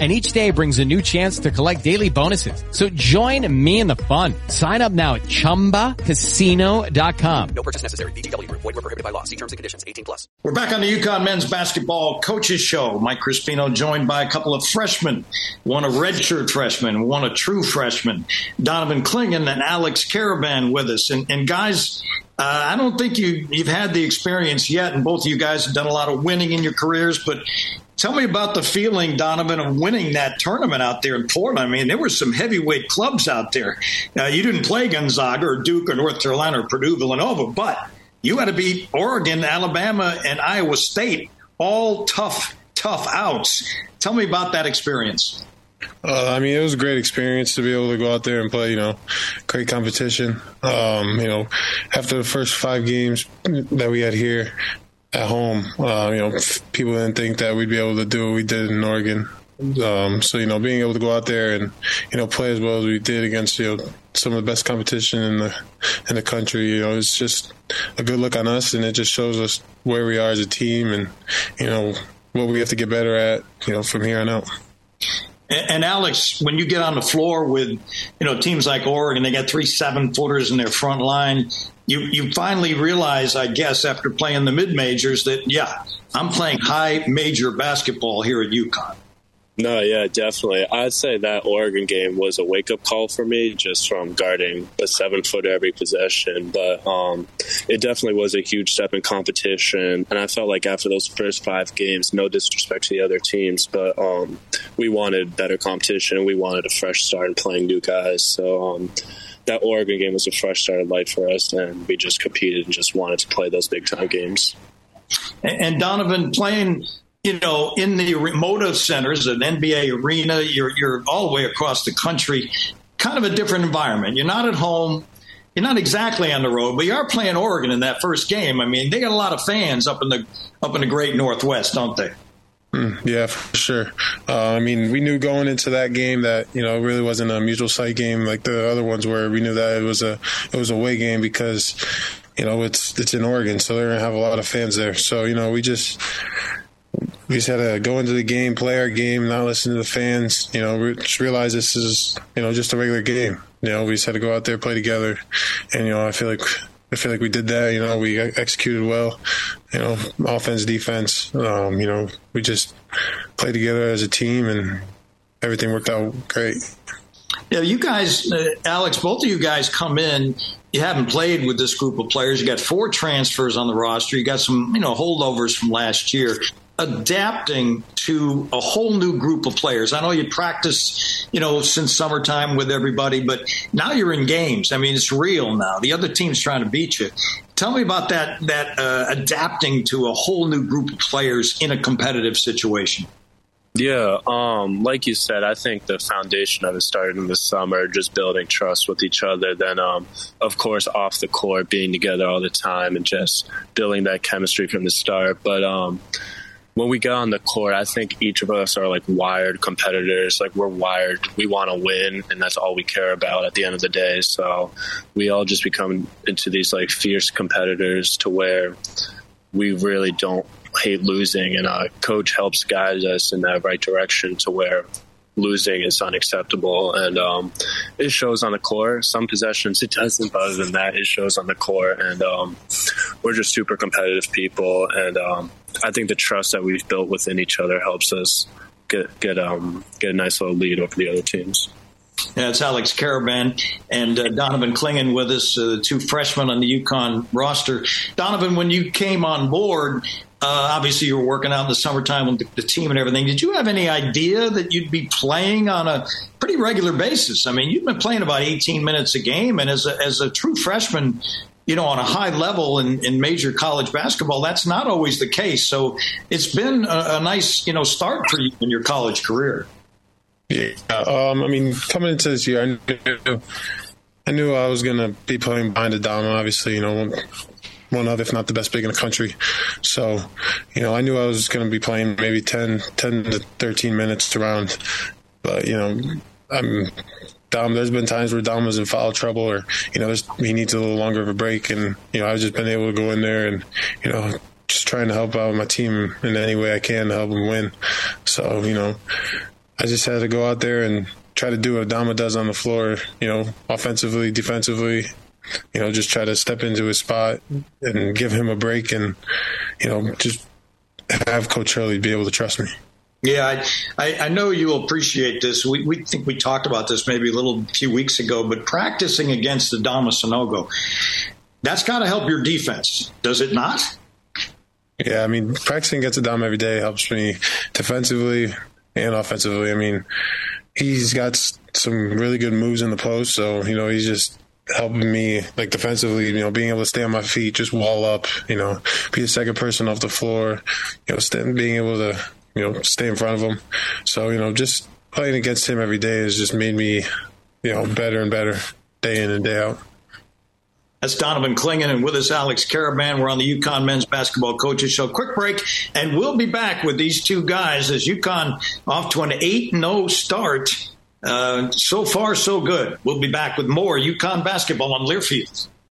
And each day brings a new chance to collect daily bonuses. So join me in the fun. Sign up now at ChumbaCasino.com. No purchase necessary. VGW. Void were prohibited by law. See terms and conditions. 18 plus. We're back on the UConn men's basketball coaches show. Mike Crispino joined by a couple of freshmen, one a redshirt freshman, one a true freshman, Donovan Clingan and Alex Karaban with us. And, and guys, uh, I don't think you, you've had the experience yet, and both of you guys have done a lot of winning in your careers, but Tell me about the feeling, Donovan, of winning that tournament out there in Portland. I mean, there were some heavyweight clubs out there. Uh, you didn't play Gonzaga or Duke or North Carolina or Purdue, Villanova, but you had to beat Oregon, Alabama, and Iowa State, all tough, tough outs. Tell me about that experience. Uh, I mean, it was a great experience to be able to go out there and play, you know, great competition. Um, you know, after the first five games that we had here, at home. Uh, you know, people didn't think that we'd be able to do what we did in Oregon. Um, so you know, being able to go out there and you know play as well as we did against you know some of the best competition in the in the country, you know, it's just a good look on us, and it just shows us where we are as a team, and you know what we have to get better at, you know, from here on out. And Alex, when you get on the floor with, you know, teams like Oregon, they got three seven footers in their front line you you finally realize, I guess, after playing the mid majors, that yeah, I'm playing high major basketball here at UConn. No, yeah, definitely. I'd say that Oregon game was a wake up call for me just from guarding a seven foot every possession. But um, it definitely was a huge step in competition. And I felt like after those first five games, no disrespect to the other teams, but um, we wanted better competition. We wanted a fresh start and playing new guys. So um, that Oregon game was a fresh start of light for us, and we just competed and just wanted to play those big time games. And Donovan playing, you know, in the Moda centers, an NBA arena, you're you're all the way across the country, kind of a different environment. You're not at home. You're not exactly on the road, but you are playing Oregon in that first game. I mean, they got a lot of fans up in the up in the Great Northwest, don't they? Mm, yeah, for sure. Uh, I mean, we knew going into that game that you know it really wasn't a mutual site game like the other ones where we knew that it was a it was a away game because you know it's it's in Oregon, so they're gonna have a lot of fans there. So you know we just we just had to go into the game, play our game, not listen to the fans. You know, just realize this is you know just a regular game. You know, we just had to go out there, play together, and you know I feel like I feel like we did that. You know, we executed well. You know, offense, defense. Um, you know, we just played together as a team, and everything worked out great. Yeah, you guys, uh, Alex, both of you guys come in. You haven't played with this group of players. You got four transfers on the roster. You got some, you know, holdovers from last year adapting to a whole new group of players. I know you practice, you know, since summertime with everybody, but now you're in games. I mean, it's real now. The other team's trying to beat you. Tell me about that that uh, adapting to a whole new group of players in a competitive situation. Yeah, um, like you said, I think the foundation of it started in the summer, just building trust with each other. Then, um, of course, off the court, being together all the time and just building that chemistry from the start. But um, when we get on the court, I think each of us are like wired competitors. Like we're wired, we want to win, and that's all we care about at the end of the day. So we all just become into these like fierce competitors to where we really don't hate losing, and uh, coach helps guide us in that right direction to where losing is unacceptable, and um, it shows on the court. Some possessions it doesn't, but other than that, it shows on the court. And um, we're just super competitive people, and um, I think the trust that we've built within each other helps us get get um, get a nice little lead over the other teams. Yeah, it's Alex Karaban and uh, Donovan Clingan with us, uh, two freshmen on the UConn roster. Donovan, when you came on board, uh, obviously, you were working out in the summertime with the, the, team and everything. Did you have any idea that you'd be playing on a pretty regular basis? I mean, you've been playing about 18 minutes a game, and as a, as a true freshman, you know, on a high level in, in major college basketball, that's not always the case. So it's been a, a nice, you know, start for you in your college career. Yeah, um, I mean, coming into this year, I knew, I knew I was going to be playing behind Adama. Obviously, you know, one of, if not the best big in the country. So, you know, I knew I was going to be playing maybe 10, 10 to 13 minutes around. But, you know, I'm Dom, there's been times where Dom was in foul trouble or, you know, he needs a little longer of a break. And, you know, I've just been able to go in there and, you know, just trying to help out my team in any way I can to help them win. So, you know, I just had to go out there and try to do what Adama does on the floor, you know, offensively, defensively, you know, just try to step into his spot and give him a break and, you know, just have Coach Hurley be able to trust me. Yeah, I, I, know you'll appreciate this. We, we think we talked about this maybe a little few weeks ago, but practicing against the Adama Sanogo, that's got to help your defense, does it not? Yeah, I mean, practicing against Adama every day helps me defensively and offensively. I mean, he's got some really good moves in the post, so you know he's just helping me like defensively, you know, being able to stay on my feet, just wall up, you know, be the second person off the floor, you know, being able to, you know, stay in front of him. So, you know, just playing against him every day has just made me, you know, better and better day in and day out. That's Donovan Clingan, and with us, Alex Karaban. We're on the UConn Men's Basketball Coaches Show. Quick break, and we'll be back with these two guys as UConn off to an 8 0 start. Uh, so far, so good. We'll be back with more UConn basketball on Learfield.